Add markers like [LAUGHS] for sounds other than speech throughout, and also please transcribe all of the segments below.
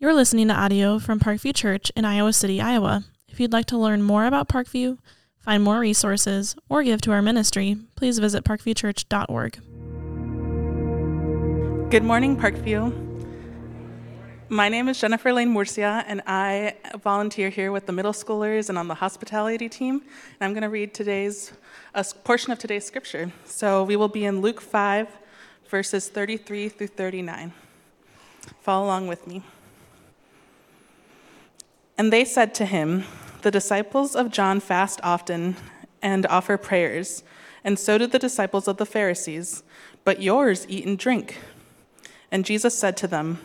You're listening to audio from Parkview Church in Iowa City, Iowa. If you'd like to learn more about Parkview, find more resources, or give to our ministry, please visit parkviewchurch.org. Good morning, Parkview. My name is Jennifer Lane Murcia, and I volunteer here with the middle schoolers and on the hospitality team. And I'm going to read today's a portion of today's scripture. So we will be in Luke 5, verses 33 through 39. Follow along with me. And they said to him, The disciples of John fast often and offer prayers, and so do the disciples of the Pharisees, but yours eat and drink. And Jesus said to them,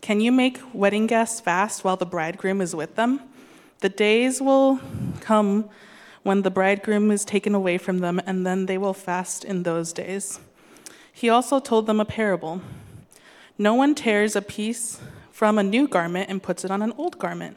Can you make wedding guests fast while the bridegroom is with them? The days will come when the bridegroom is taken away from them, and then they will fast in those days. He also told them a parable No one tears a piece from a new garment and puts it on an old garment.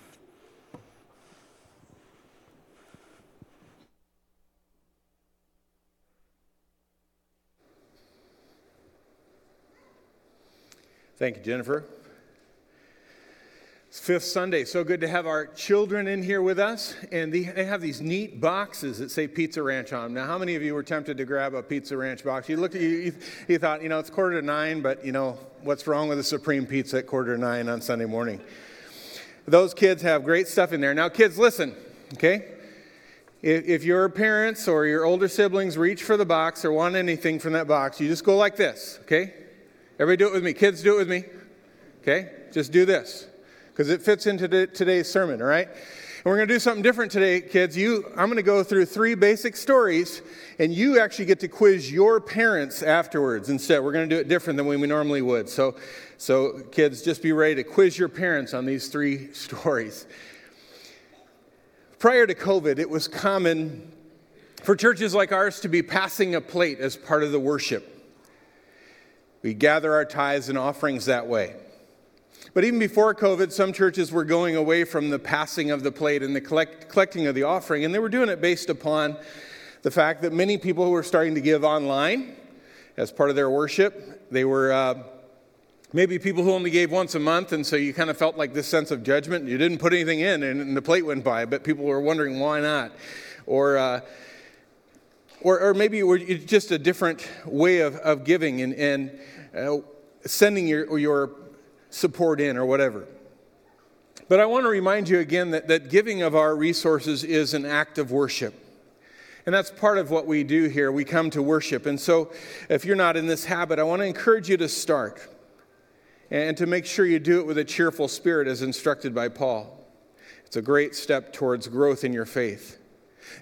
Thank you, Jennifer. It's fifth Sunday. So good to have our children in here with us. And they have these neat boxes that say Pizza Ranch on them. Now, how many of you were tempted to grab a Pizza Ranch box? You looked at you, you thought, you know, it's quarter to nine, but you know, what's wrong with a Supreme Pizza at quarter to nine on Sunday morning? Those kids have great stuff in there. Now, kids, listen, okay? If, if your parents or your older siblings reach for the box or want anything from that box, you just go like this, okay? Everybody do it with me. Kids, do it with me. Okay? Just do this because it fits into today's sermon, all right? And we're going to do something different today, kids. You, I'm going to go through three basic stories, and you actually get to quiz your parents afterwards instead. We're going to do it different than we normally would. So, so kids, just be ready to quiz your parents on these three [LAUGHS] stories. Prior to COVID, it was common for churches like ours to be passing a plate as part of the worship. We gather our tithes and offerings that way. But even before COVID, some churches were going away from the passing of the plate and the collect, collecting of the offering, and they were doing it based upon the fact that many people were starting to give online as part of their worship. They were uh, maybe people who only gave once a month, and so you kind of felt like this sense of judgment. You didn't put anything in, and, and the plate went by, but people were wondering why not. Or uh, or, or maybe it's just a different way of, of giving and, and uh, sending your, your support in or whatever. But I want to remind you again that, that giving of our resources is an act of worship. And that's part of what we do here. We come to worship. And so, if you're not in this habit, I want to encourage you to start and to make sure you do it with a cheerful spirit as instructed by Paul. It's a great step towards growth in your faith.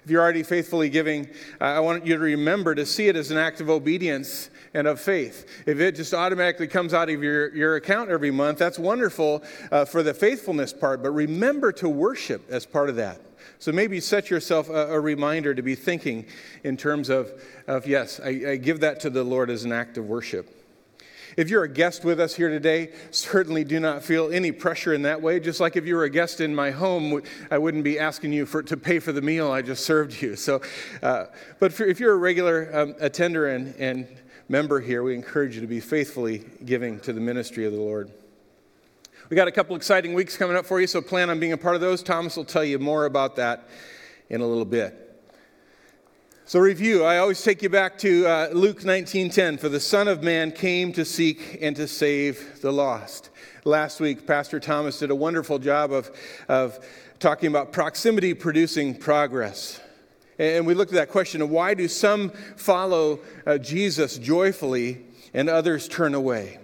If you're already faithfully giving, I want you to remember to see it as an act of obedience and of faith. If it just automatically comes out of your, your account every month, that's wonderful uh, for the faithfulness part, but remember to worship as part of that. So maybe set yourself a, a reminder to be thinking in terms of, of yes, I, I give that to the Lord as an act of worship. If you're a guest with us here today, certainly do not feel any pressure in that way. Just like if you were a guest in my home, I wouldn't be asking you for, to pay for the meal I just served you. So, uh, but for, if you're a regular um, attender and, and member here, we encourage you to be faithfully giving to the ministry of the Lord. We got a couple exciting weeks coming up for you, so plan on being a part of those. Thomas will tell you more about that in a little bit. So review, I always take you back to uh, Luke 19:10 for the son of man came to seek and to save the lost. Last week Pastor Thomas did a wonderful job of of talking about proximity producing progress. And we looked at that question of why do some follow uh, Jesus joyfully and others turn away?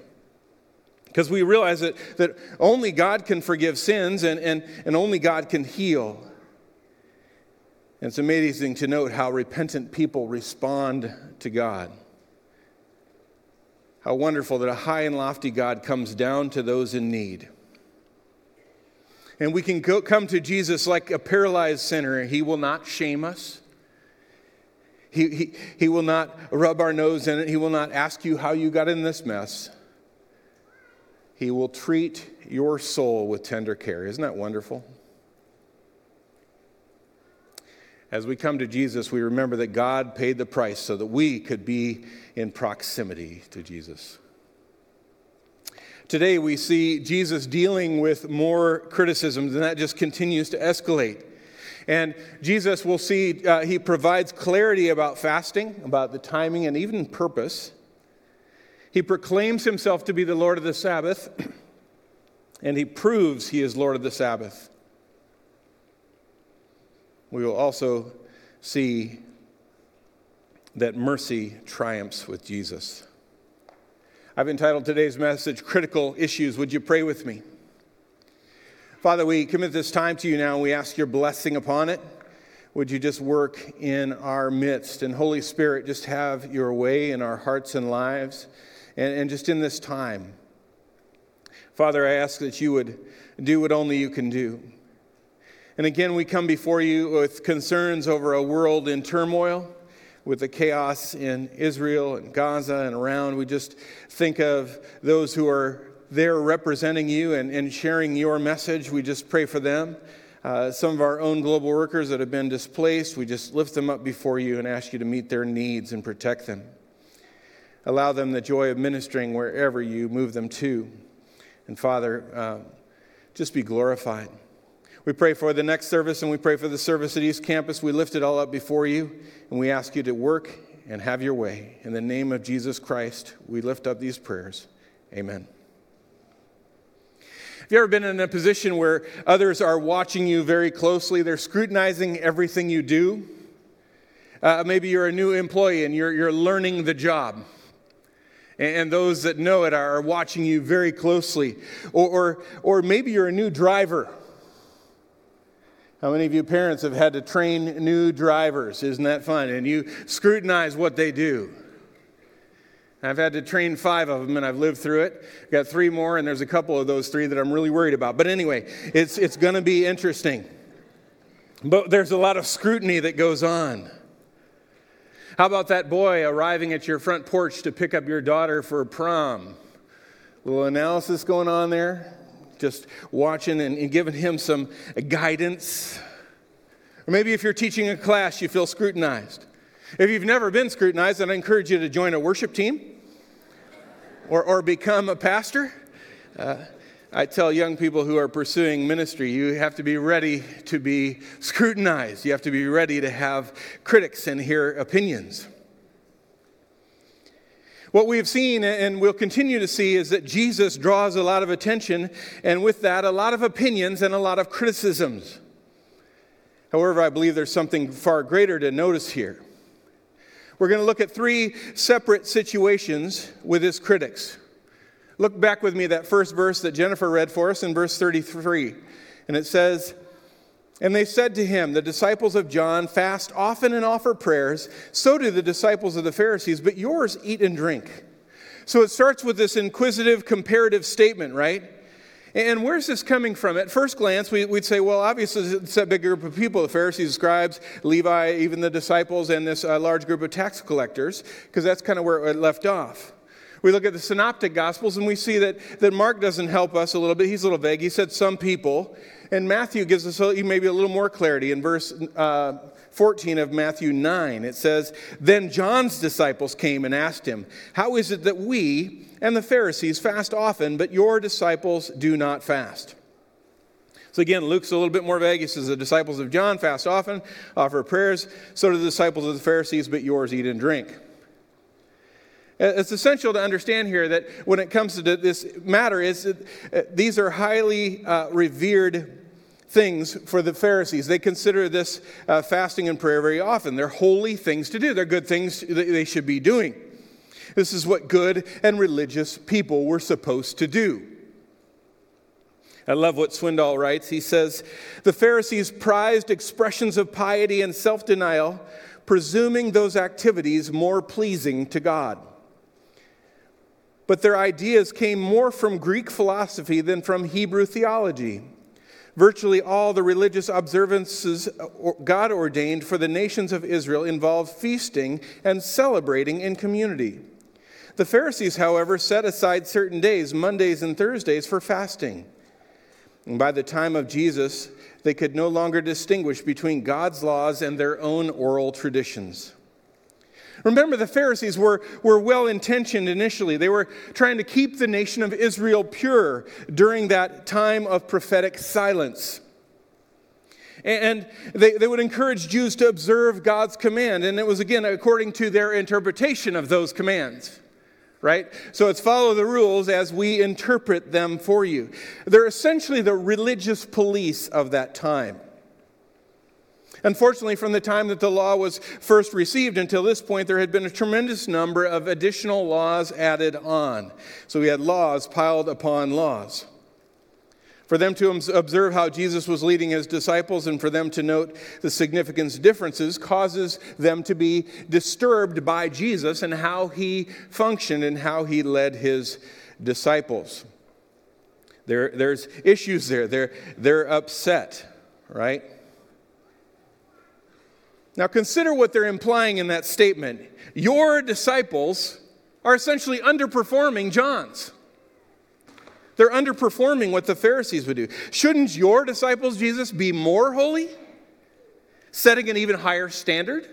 Because we realize that, that only God can forgive sins and, and, and only God can heal. It's amazing to note how repentant people respond to God. How wonderful that a high and lofty God comes down to those in need. And we can go, come to Jesus like a paralyzed sinner. He will not shame us, He, he, he will not rub our nose in it. He will not ask you how you got in this mess. He will treat your soul with tender care. Isn't that wonderful? As we come to Jesus, we remember that God paid the price so that we could be in proximity to Jesus. Today, we see Jesus dealing with more criticisms, and that just continues to escalate. And Jesus, will see, uh, he provides clarity about fasting, about the timing, and even purpose. He proclaims himself to be the Lord of the Sabbath, [CLEARS THROAT] and he proves he is Lord of the Sabbath. We will also see that mercy triumphs with Jesus. I've entitled today's message, Critical Issues. Would you pray with me? Father, we commit this time to you now we ask your blessing upon it. Would you just work in our midst? And Holy Spirit, just have your way in our hearts and lives and, and just in this time. Father, I ask that you would do what only you can do. And again, we come before you with concerns over a world in turmoil with the chaos in Israel and Gaza and around. We just think of those who are there representing you and, and sharing your message. We just pray for them. Uh, some of our own global workers that have been displaced, we just lift them up before you and ask you to meet their needs and protect them. Allow them the joy of ministering wherever you move them to. And Father, uh, just be glorified. We pray for the next service and we pray for the service at East Campus. We lift it all up before you and we ask you to work and have your way. In the name of Jesus Christ, we lift up these prayers. Amen. Have you ever been in a position where others are watching you very closely? They're scrutinizing everything you do. Uh, maybe you're a new employee and you're, you're learning the job. And those that know it are watching you very closely. Or, or, or maybe you're a new driver how many of you parents have had to train new drivers? Isn't that fun? And you scrutinize what they do. I've had to train five of them, and I've lived through it. I've got three more, and there's a couple of those three that I'm really worried about. But anyway, it's, it's going to be interesting. But there's a lot of scrutiny that goes on. How about that boy arriving at your front porch to pick up your daughter for prom? A little analysis going on there just watching and, giving him some guidance. Or maybe if you're teaching a class, you feel scrutinized. If you've never been scrutinized, then I encourage you to join a worship team or, or become a pastor. Uh, I tell young people who are pursuing ministry, you have to be ready to be scrutinized. You have to be ready to have critics and hear opinions. What we've seen and we'll continue to see is that Jesus draws a lot of attention, and with that, a lot of opinions and a lot of criticisms. However, I believe there's something far greater to notice here. We're going to look at three separate situations with his critics. Look back with me at that first verse that Jennifer read for us in verse 33. And it says, and they said to him, The disciples of John fast often and offer prayers. So do the disciples of the Pharisees, but yours eat and drink. So it starts with this inquisitive comparative statement, right? And where's this coming from? At first glance, we, would say, well, obviously, it's a big group of people the Pharisees, scribes, Levi, even the disciples, and this uh, large group of tax collectors, because that's kind of where it left off. We look at the synoptic gospels and we see that, that Mark doesn't help us a little bit. He's a little vague. He said some people. And Matthew gives us maybe a little more clarity in verse uh, 14 of Matthew 9. It says, Then John's disciples came and asked him, How is it that we and the Pharisees fast often, but your disciples do not fast? So again, Luke's a little bit more vague. He says, The disciples of John fast often, offer prayers. So do the disciples of the Pharisees, but yours eat and drink. It's essential to understand here that when it comes to this matter, is uh, these are highly uh, revered things for the Pharisees. They consider this uh, fasting and prayer very often. They're holy things to do. They're good things that they should be doing. This is what good and religious people were supposed to do. I love what Swindoll writes. He says, The Pharisees prized expressions of piety and self denial, presuming those activities more pleasing to God but their ideas came more from Greek philosophy than from Hebrew theology. Virtually all the religious observances God ordained for the nations of Israel involved feasting and celebrating in community. The Pharisees, however, set aside certain days, Mondays and Thursdays, for fasting. And by the time of Jesus, they could no longer distinguish between God's laws and their own oral traditions. Remember, the Pharisees were, were well intentioned initially. They were trying to keep the nation of Israel pure during that time of prophetic silence. And they, they would encourage Jews to observe God's command. And it was, again, according to their interpretation of those commands right? So it's follow the rules as we interpret them for you. They're essentially the religious police of that time. Unfortunately, from the time that the law was first received until this point, there had been a tremendous number of additional laws added on. So we had laws piled upon laws. For them to observe how Jesus was leading his disciples and for them to note the significance differences causes them to be disturbed by Jesus and how he functioned and how he led his disciples. There, there's issues there. They're, they're upset, right? Now, consider what they're implying in that statement. Your disciples are essentially underperforming John's. They're underperforming what the Pharisees would do. Shouldn't your disciples, Jesus, be more holy? Setting an even higher standard?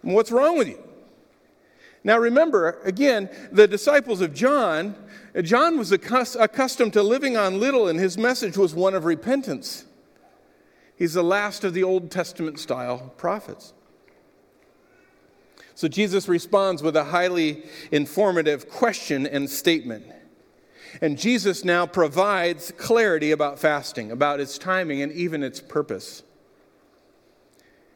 What's wrong with you? Now remember, again, the disciples of John, John was accustomed to living on little, and his message was one of repentance. He's the last of the Old Testament style prophets. So Jesus responds with a highly informative question and statement. And Jesus now provides clarity about fasting, about its timing, and even its purpose.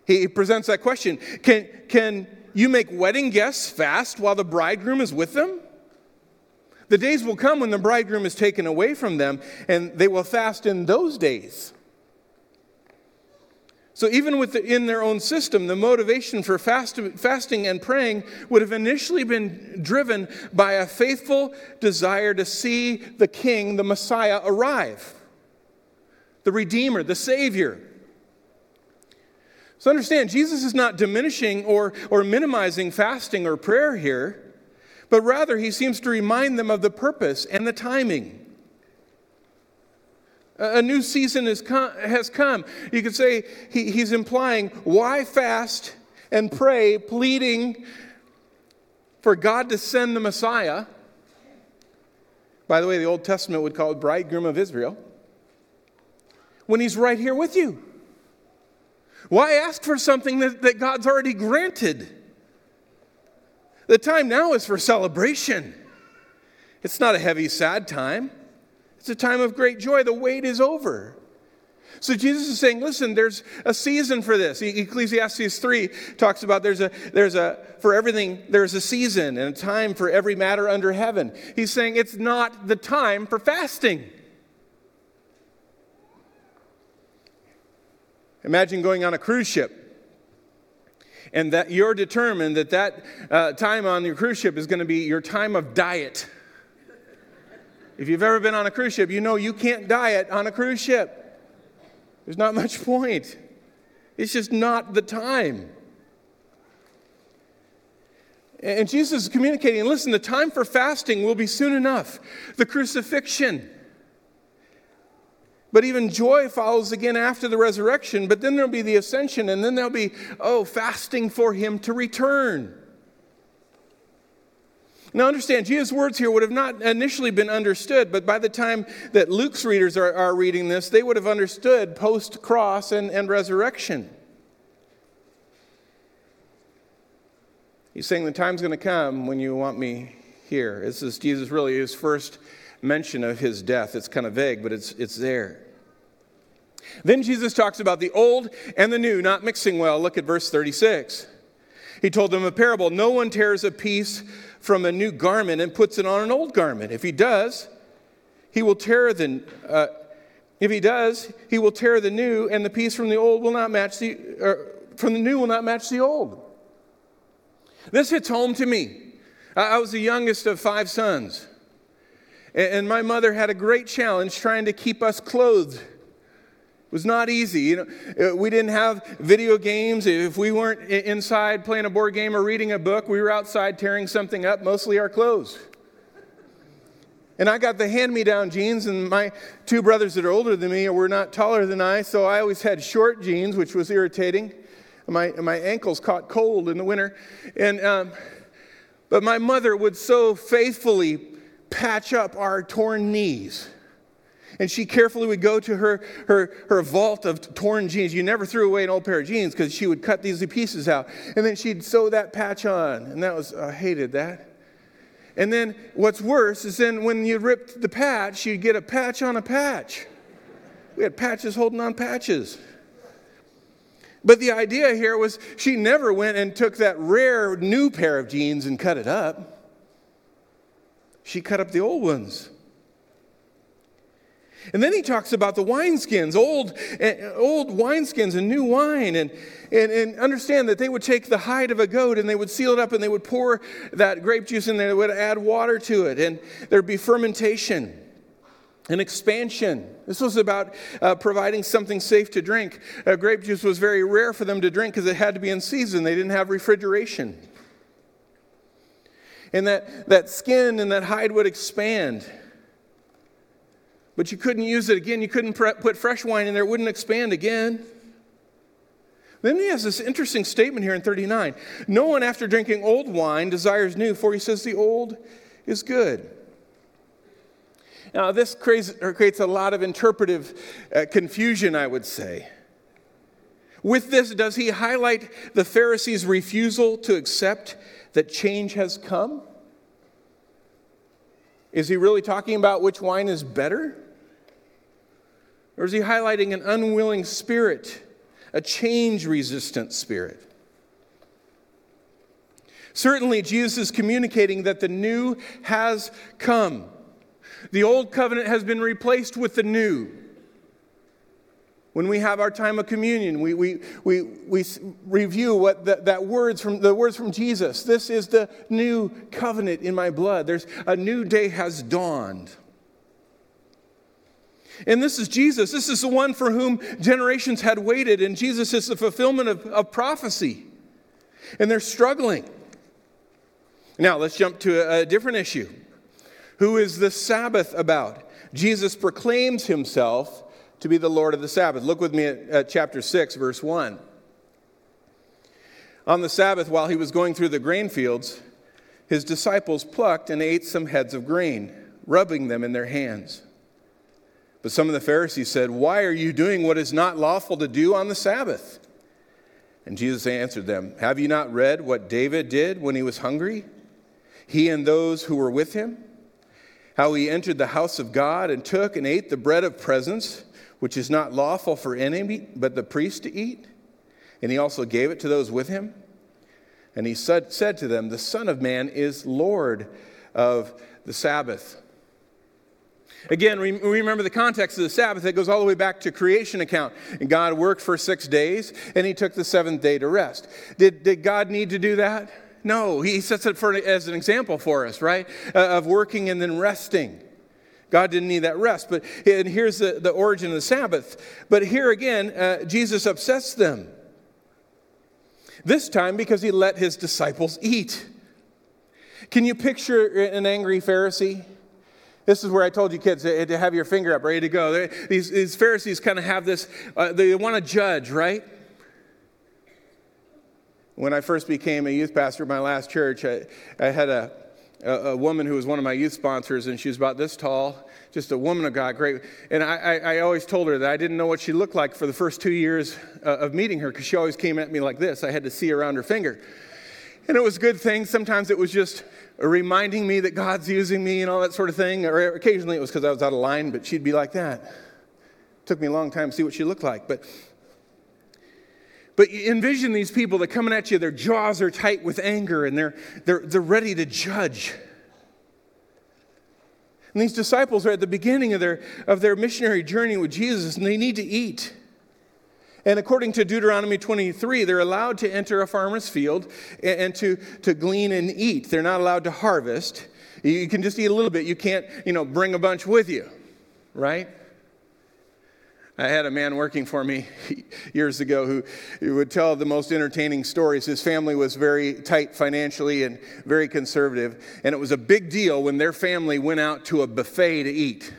He presents that question Can, can you make wedding guests fast while the bridegroom is with them? The days will come when the bridegroom is taken away from them, and they will fast in those days. So, even within their own system, the motivation for fast, fasting and praying would have initially been driven by a faithful desire to see the King, the Messiah, arrive the Redeemer, the Savior. So, understand, Jesus is not diminishing or, or minimizing fasting or prayer here, but rather he seems to remind them of the purpose and the timing. A new season has come. You could say he, he's implying why fast and pray, pleading for God to send the Messiah. By the way, the Old Testament would call it bridegroom of Israel. When he's right here with you. Why ask for something that, that God's already granted? The time now is for celebration. It's not a heavy, sad time. It's a time of great joy. The wait is over. So Jesus is saying, listen, there's a season for this. Ecclesiastes 3 talks about there's a there's a for everything there's a season and a time for every matter under heaven. He's saying it's not the time for fasting. Imagine going on a cruise ship and that you're determined that that uh, time on your cruise ship is going to be your time of diet. If you've ever been on a cruise ship, you know you can't diet on a cruise ship. There's not much point. It's just not the time. And Jesus is communicating listen, the time for fasting will be soon enough. The crucifixion. But even joy follows again after the resurrection, but then there'll be the ascension, and then there'll be, oh, fasting for him to return. Now, understand, Jesus' words here would have not initially been understood, but by the time that Luke's readers are, are reading this, they would have understood post cross and, and resurrection. He's saying the time's going to come when you want me here. This is Jesus really his first mention of his death. It's kind of vague, but it's, it's there. Then Jesus talks about the old and the new not mixing well. Look at verse 36. He told them a parable No one tears a piece from a new garment and puts it on an old garment. If he does, he will tear the. Uh, if he does, he will tear the new, and the piece from the old will not match the. From the new will not match the old. This hits home to me. I was the youngest of five sons. And my mother had a great challenge trying to keep us clothed. Was not easy. You know, we didn't have video games. If we weren't inside playing a board game or reading a book, we were outside tearing something up, mostly our clothes. And I got the hand me down jeans, and my two brothers that are older than me were not taller than I, so I always had short jeans, which was irritating. My, my ankles caught cold in the winter. And, um, but my mother would so faithfully patch up our torn knees. And she carefully would go to her, her, her vault of torn jeans. You never threw away an old pair of jeans because she would cut these pieces out. And then she'd sew that patch on. And that was, I hated that. And then what's worse is then when you ripped the patch, you'd get a patch on a patch. We had patches holding on patches. But the idea here was she never went and took that rare new pair of jeans and cut it up. She cut up the old ones. And then he talks about the wineskins, old, eh, old wineskins and new wine. And, and, and understand that they would take the hide of a goat and they would seal it up and they would pour that grape juice in there. They would add water to it. And there'd be fermentation and expansion. This was about uh, providing something safe to drink. Uh, grape juice was very rare for them to drink because it had to be in season, they didn't have refrigeration. And that, that skin and that hide would expand. But you couldn't use it again. You couldn't put fresh wine in there, it wouldn't expand again. Then he has this interesting statement here in 39. No one, after drinking old wine, desires new, for he says the old is good. Now, this creates, creates a lot of interpretive uh, confusion, I would say. With this, does he highlight the Pharisees' refusal to accept that change has come? Is he really talking about which wine is better? Or is he highlighting an unwilling spirit, a change resistant spirit? Certainly, Jesus is communicating that the new has come. The old covenant has been replaced with the new. When we have our time of communion, we, we, we, we review what the, that words from, the words from Jesus. This is the new covenant in my blood. There's a new day has dawned. And this is Jesus. This is the one for whom generations had waited, and Jesus is the fulfillment of, of prophecy. And they're struggling. Now, let's jump to a, a different issue. Who is the Sabbath about? Jesus proclaims himself to be the Lord of the Sabbath. Look with me at, at chapter 6, verse 1. On the Sabbath, while he was going through the grain fields, his disciples plucked and ate some heads of grain, rubbing them in their hands. But some of the Pharisees said, Why are you doing what is not lawful to do on the Sabbath? And Jesus answered them, Have you not read what David did when he was hungry? He and those who were with him? How he entered the house of God and took and ate the bread of presence, which is not lawful for any but the priest to eat? And he also gave it to those with him? And he said, to them, The Son of Man is Lord of the Sabbath. Again, we remember the context of the Sabbath. It goes all the way back to creation account. And God worked for six days, and he took the seventh day to rest. Did, did God need to do that? No, he sets it for, as an example for us, right? Uh, of working and then resting. God didn't need that rest. But and here's the, the origin of the Sabbath. But here again, uh, Jesus upsets them. This time because he let his disciples eat. Can you picture an angry Pharisee? This is where I told you kids to have your finger up, ready to go. These, these Pharisees kind of have this, uh, they want to judge, right? When I first became a youth pastor at my last church, I, I had a, a, a, woman who was one of my youth sponsors, and she was about this tall, just a woman of God, great. And I, I, I always told her that I didn't know what she looked like for the first two years uh, of meeting her because she always came at me like this. I had to see around her finger. And it was a good things. Sometimes it was just reminding me that God's using me and all that sort of thing. Or occasionally it was because I was out of line, but she'd be like that. It took me a long time to see what she looked like. But, but you envision these people that coming at you, their jaws are tight with anger and they're, they're, they're ready to judge. And these disciples are at the beginning of their, of their missionary journey with Jesus and they need to eat. And according to Deuteronomy 23, they're allowed to enter a farmer's field and to, to glean and eat. They're not allowed to harvest. You can just eat a little bit. You can't, you know, bring a bunch with you, right? I had a man working for me [LAUGHS] years ago who, would tell the most entertaining stories. His family was very tight financially and very conservative, and it was a big deal when their family went out to a buffet to eat.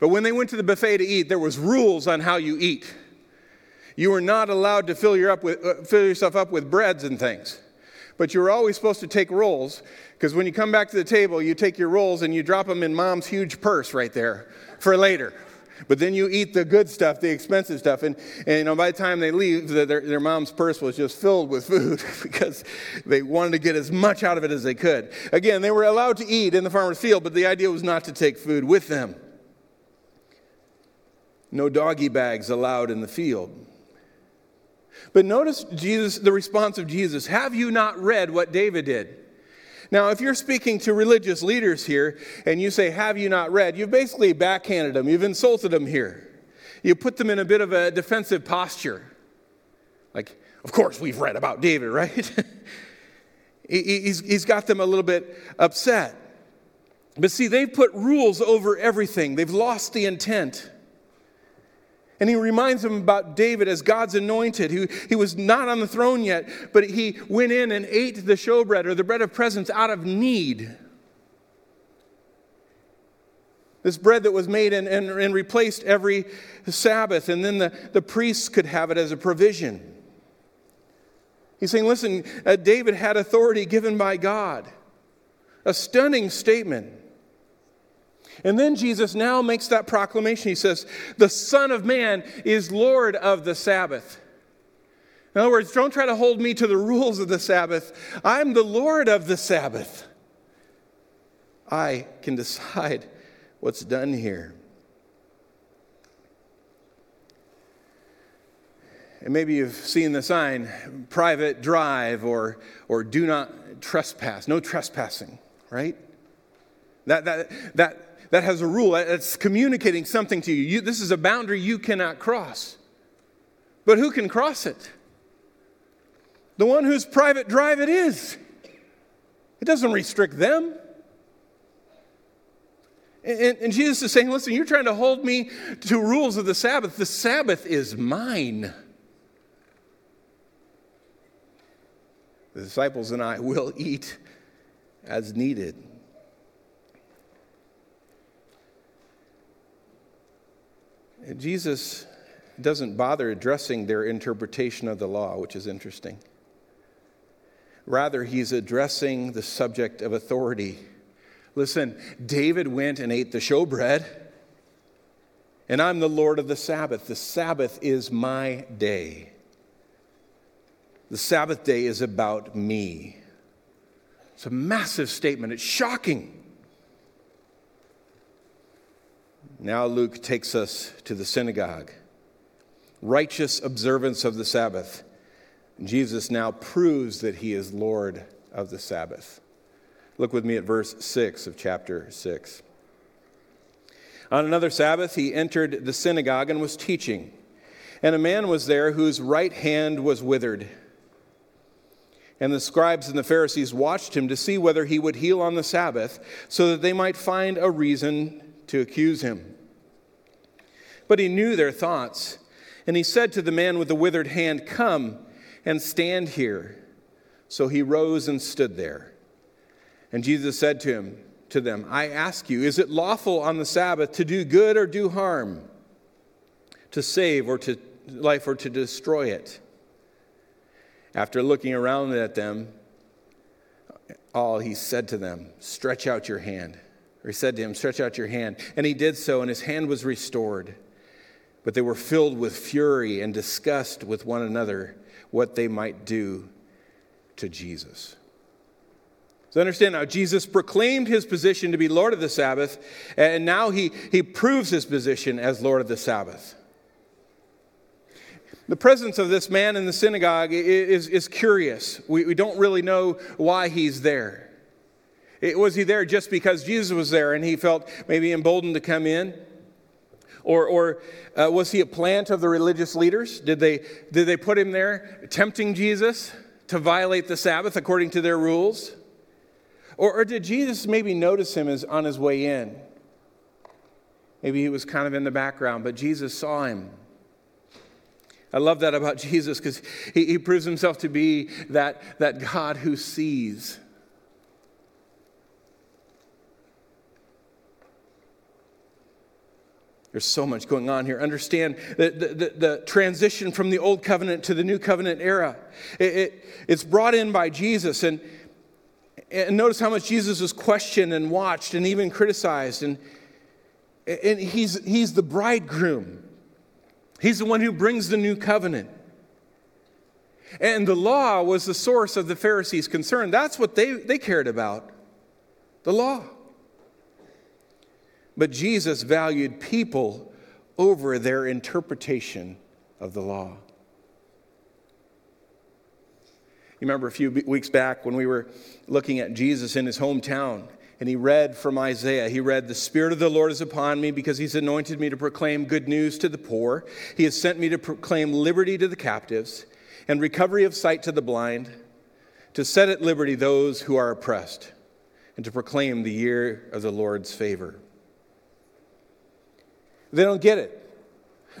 But when they went to the buffet to eat, there was rules on how you eat. You were not allowed to fill, your up with, uh, fill yourself up with breads and things. But you were always supposed to take rolls, because when you come back to the table, you take your rolls and you drop them in mom's huge purse right there for later. But then you eat the good stuff, the expensive stuff, and, and you know, by the time they leave, their, their mom's purse was just filled with food [LAUGHS] because they wanted to get as much out of it as they could. Again, they were allowed to eat in the farmer's field, but the idea was not to take food with them. No doggy bags allowed in the field. But notice Jesus, the response of Jesus Have you not read what David did? Now, if you're speaking to religious leaders here and you say, Have you not read? You've basically backhanded them, you've insulted them here. You put them in a bit of a defensive posture. Like, of course, we've read about David, [LAUGHS] right? he's, he's got them a little bit upset. But see, they've put rules over everything, they've lost the intent. And he reminds them about David as God's anointed. He, he was not on the throne yet, but he went in and ate the showbread or the bread of presence out of need. This bread that was made and, and, and replaced every Sabbath, and then the, the priests could have it as a provision. He's saying, listen, uh, David had authority given by God. A stunning statement. And then Jesus now makes that proclamation. He says, The Son of Man is Lord of the Sabbath. In other words, don't try to hold me to the rules of the Sabbath. I'm the Lord of the Sabbath. I can decide what's done here. And maybe you've seen the sign private drive or, or do not trespass, no trespassing, right? That, that, that that has a rule that's communicating something to you. you. This is a boundary you cannot cross. But who can cross it? The one whose private drive it is. It doesn't restrict them. And, and, Jesus is saying, listen, you're trying to hold me to rules of the Sabbath. The Sabbath is mine. The disciples and I will eat as needed. Jesus doesn't bother addressing their interpretation of the law, which is interesting. Rather, he's addressing the subject of authority. Listen, David went and ate the showbread, and I'm the Lord of the Sabbath. The Sabbath is my day. The Sabbath day is about me. It's a massive statement. It's shocking. Now Luke takes us to the synagogue. Righteous observance of the Sabbath. Jesus now proves that he is Lord of the Sabbath. Look with me at verse 6 of chapter 6. On another Sabbath, he entered the synagogue and was teaching. And a man was there whose right hand was withered. And the scribes and the Pharisees watched him to see whether he would heal on the Sabbath, so that they might find a reason to accuse him. But he knew their thoughts, and he said to the man with the withered hand, Come and stand here. So he rose and stood there. And Jesus said to him, to them, I ask you, is it lawful on the Sabbath to do good or do harm? To save or to life or to destroy it? After looking around at them, all he said to them, Stretch out your hand. Or he said to him, Stretch out your hand. And he did so, and his hand was restored. But they were filled with fury and discussed with one another what they might do to Jesus. So understand now, Jesus proclaimed his position to be Lord of the Sabbath, and now he, he proves his position as Lord of the Sabbath. The presence of this man in the synagogue is, is curious. We, we don't really know why he's there. It, was he there just because Jesus was there and he felt maybe emboldened to come in? Or, or uh, was he a plant of the religious leaders? Did they, did they put him there tempting Jesus to violate the Sabbath according to their rules? Or, or did Jesus maybe notice him as on his way in? Maybe he was kind of in the background, but Jesus saw him. I love that about [LAUGHS] Jesus because he, he proves himself to be that, that God who sees. There's so much going on here. Understand the, the, the, the transition from the old covenant to the new covenant era. It, it, it's brought in by Jesus. And, and notice how much Jesus was questioned and watched and even criticized. And, and he's, he's the bridegroom, he's the one who brings the new covenant. And the law was the source of the Pharisees' concern. That's what they, they cared about the law. But Jesus valued people over their interpretation of the law. You remember a few weeks back when we were looking at Jesus in his hometown, and he read from Isaiah. He read, The Spirit of the Lord is upon me because he's anointed me to proclaim good news to the poor. He has sent me to proclaim liberty to the captives and recovery of sight to the blind, to set at liberty those who are oppressed, and to proclaim the year of the Lord's favor. They don't get it.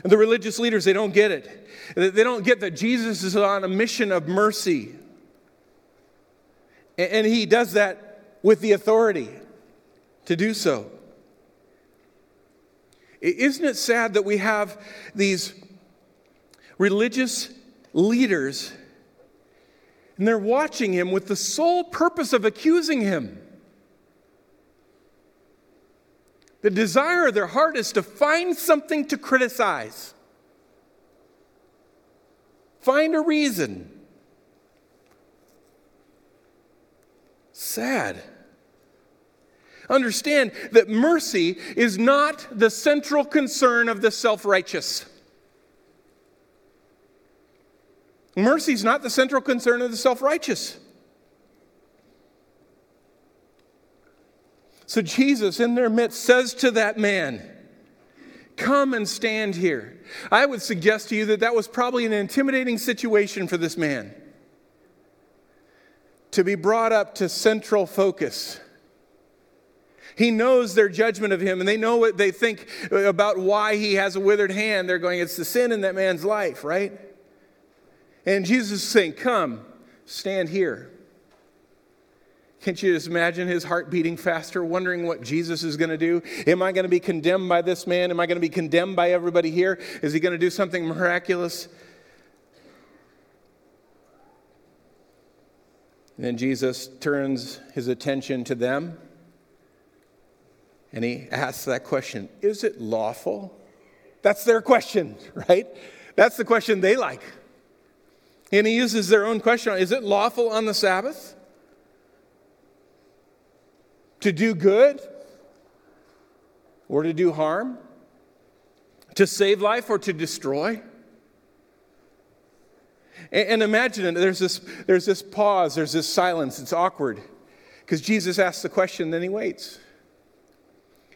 And the religious leaders, they don't get it. They don't get that Jesus is on a mission of mercy. And he does that with the authority to do so. Isn't it sad that we have these religious leaders and they're watching him with the sole purpose of accusing him? The desire of their heart is to find something to criticize, find a reason. Sad. Understand that mercy is not the central concern of the self righteous. Mercy is not the central concern of the self righteous. So Jesus, in their midst, says to that man, Come and stand here. I would suggest to you that that was probably an intimidating situation for this man to be brought up to central focus. He knows their judgment of him, and they know what they think about why he has a withered hand. They're going, It's the sin in that man's life, right? And Jesus is saying, Come, stand here. Can't you just imagine his heart beating faster, wondering what Jesus is going to do? Am I going to be condemned by this man? Am I going to be condemned by everybody here? Is he going to do something miraculous? then Jesus turns his attention to them and he asks that question Is it lawful? That's their question, [LAUGHS] right? That's the question they like. And he uses their own question Is it lawful on the Sabbath? To do good or to do harm? To save life or to destroy? And, and imagine there's this, there's this pause, there's this silence, it's awkward. Because Jesus asks the question, then he waits.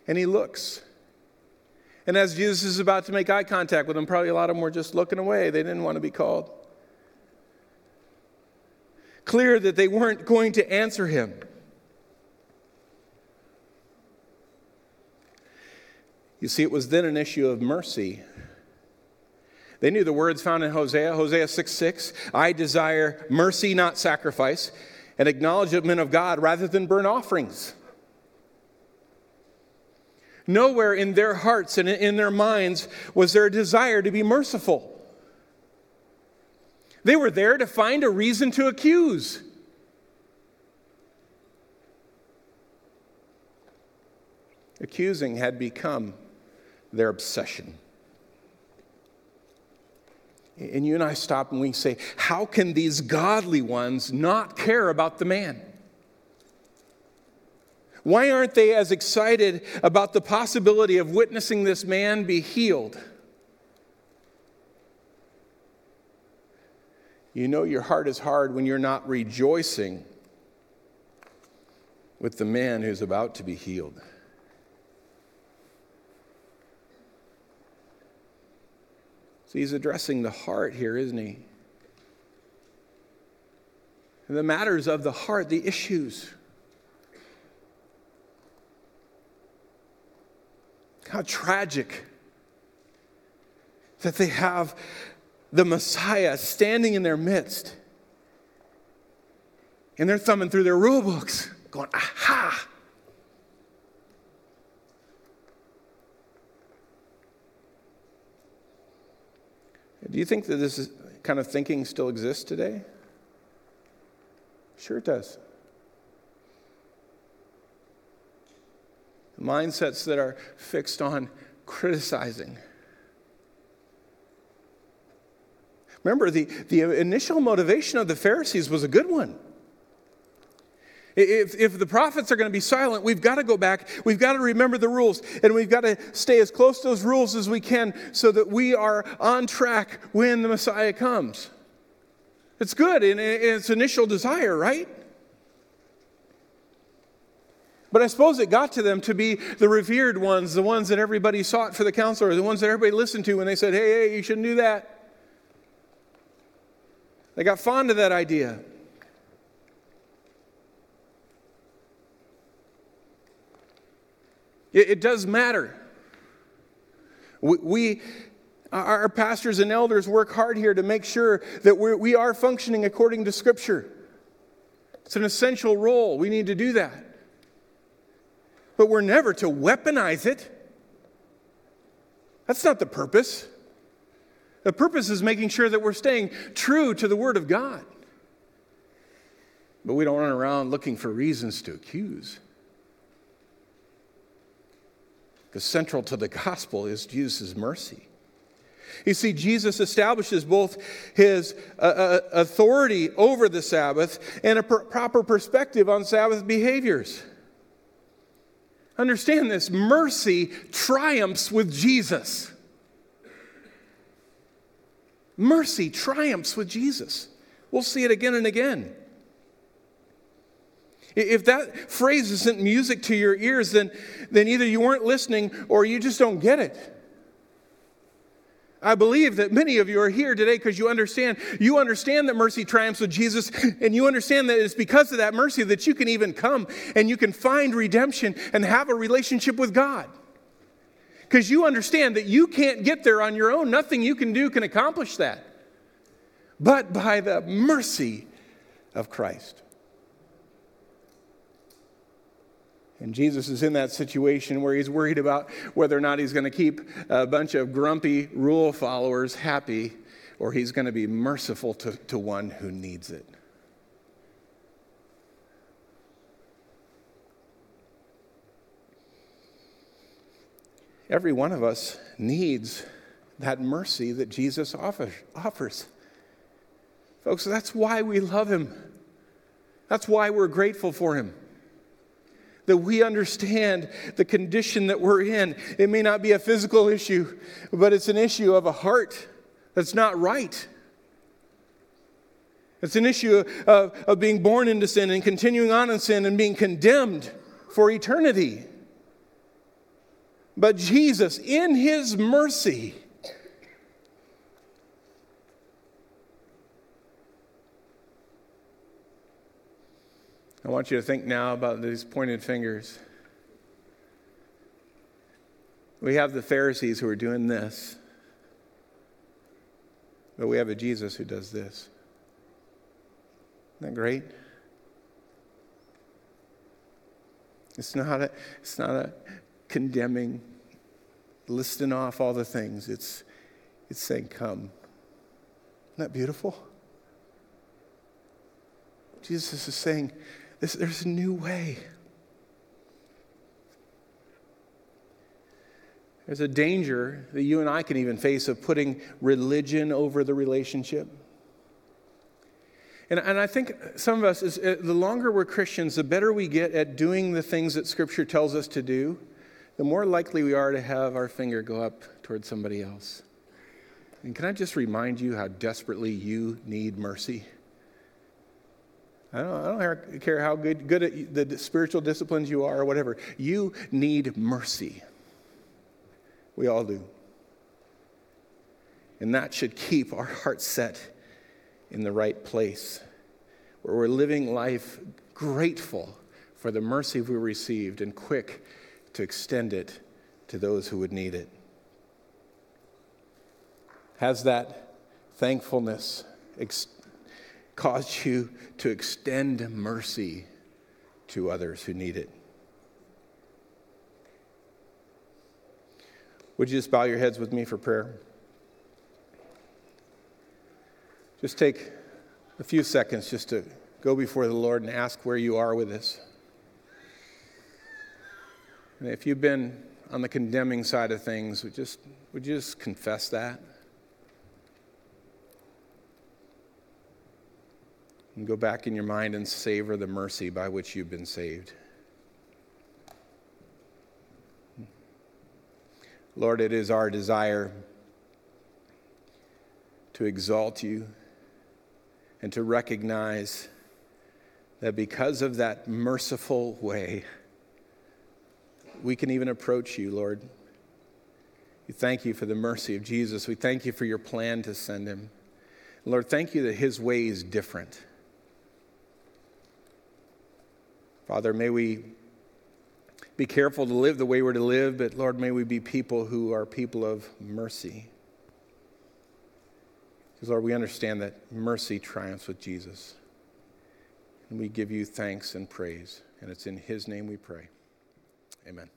And he looks. And as Jesus is about to make eye contact with them, probably a lot of them were just looking away. They didn't want to be called. Clear that they weren't going to answer him. You see, it was then an issue of mercy. They knew the words found in Hosea, Hosea 6 6. I desire mercy, not sacrifice, and acknowledgement of God rather than burnt offerings. Nowhere in their hearts and in their minds was there a desire to be merciful. They were there to find a reason to accuse. Accusing had become their obsession. And you and I stop and we say, How can these godly ones not care about the man? Why aren't they as excited about the possibility of witnessing this man be healed? You know your heart is hard when you're not rejoicing with the man who's about to be healed. So he's addressing the heart here, isn't he? And the matters of the heart, the issues. How tragic that they have the Messiah standing in their midst. And they're thumbing through their rule books, going, aha, Do you think that this kind of thinking still exists today? Sure, it does. Mindsets that are fixed on criticizing. Remember, the, the initial motivation of the Pharisees was a good one. If, if the prophets are going to be silent, we've got to go back. We've got to remember the rules, and we've got to stay as close to those rules as we can so that we are on track when the Messiah comes. It's good in, in its initial desire, right? But I suppose it got to them to be the revered ones, the ones that everybody sought for the counselor, the ones that everybody listened to when they said, hey, hey, you shouldn't do that. They got fond of that idea. It, it does matter. We, we, our pastors and elders work hard here to make sure that we're, we are functioning according to Scripture. It's an essential role. We need to do that. But we're never to weaponize it. That's not the purpose. The purpose is making sure that we're staying true to the Word of God. But we don't run around looking for reasons to accuse. Because central to the gospel is Jesus' mercy. You see, Jesus establishes both his uh, uh, authority over the Sabbath and a pr- proper perspective on Sabbath behaviors. Understand this mercy triumphs with Jesus. Mercy triumphs with Jesus. We'll see it again and again. If that phrase isn't music to your ears, then, then either you weren't listening or you just don't get it. I believe that many of you are here today because you understand. You understand that mercy triumphs with Jesus, and you understand that it's because of that mercy that you can even come and you can find redemption and have a relationship with God. Because you understand that you can't get there on your own. Nothing you can do can accomplish that. But by the mercy of Christ. And Jesus is in that situation where he's worried about whether or not he's going to keep a bunch of grumpy rule followers happy or he's going to be merciful to, to one who needs it. Every one of us needs that mercy that Jesus offers. Folks, that's why we love him. That's why we're grateful for him that we understand the condition that we're in. It may not be a physical issue, but it's an issue of a heart that's not right. It's an issue of, of being born into sin and continuing on in sin and being condemned for eternity. But Jesus, in his mercy, I want you to think now about these pointed fingers. We have the Pharisees who are doing this, but we have a Jesus who does this. Isn't that great? It's not a, it's not a condemning, listing off all the things. It's, it's saying, Come. Isn't that beautiful? Jesus is saying, this, there's a new way. There's a danger that you and I can even face of putting religion over the relationship. And, and I think some of us, is, uh, the longer we're Christians, the better we get at doing the things that Scripture tells us to do, the more likely we are to have our finger go up towards somebody else. And can I just remind you how desperately you need mercy? I don't, I don't care how good, good at the spiritual disciplines you are or whatever. You need mercy. We all do. And that should keep our hearts set in the right place, where we're living life grateful for the mercy we received and quick to extend it to those who would need it? Has that thankfulness caused you to extend mercy to others who need it? Would you just bow your heads with me for prayer? Just take a few seconds just to go before the Lord and ask where you are with this. And if you've been on the condemning side of things, would, just, would you just confess that? And go back in your mind and savor the mercy by which you've been saved. Lord, it is our desire to exalt you and to recognize that because of that merciful way, we can even approach you, Lord. We thank you for the mercy of Jesus. We thank you for your plan to send him. Lord, thank you that his way is different. Father, may we be careful to live the way we're to live, but Lord, may we be people who are people of mercy. Because, Lord, we understand that mercy triumphs with Jesus. And we give you thanks and praise. And it's in his name we pray. Amen.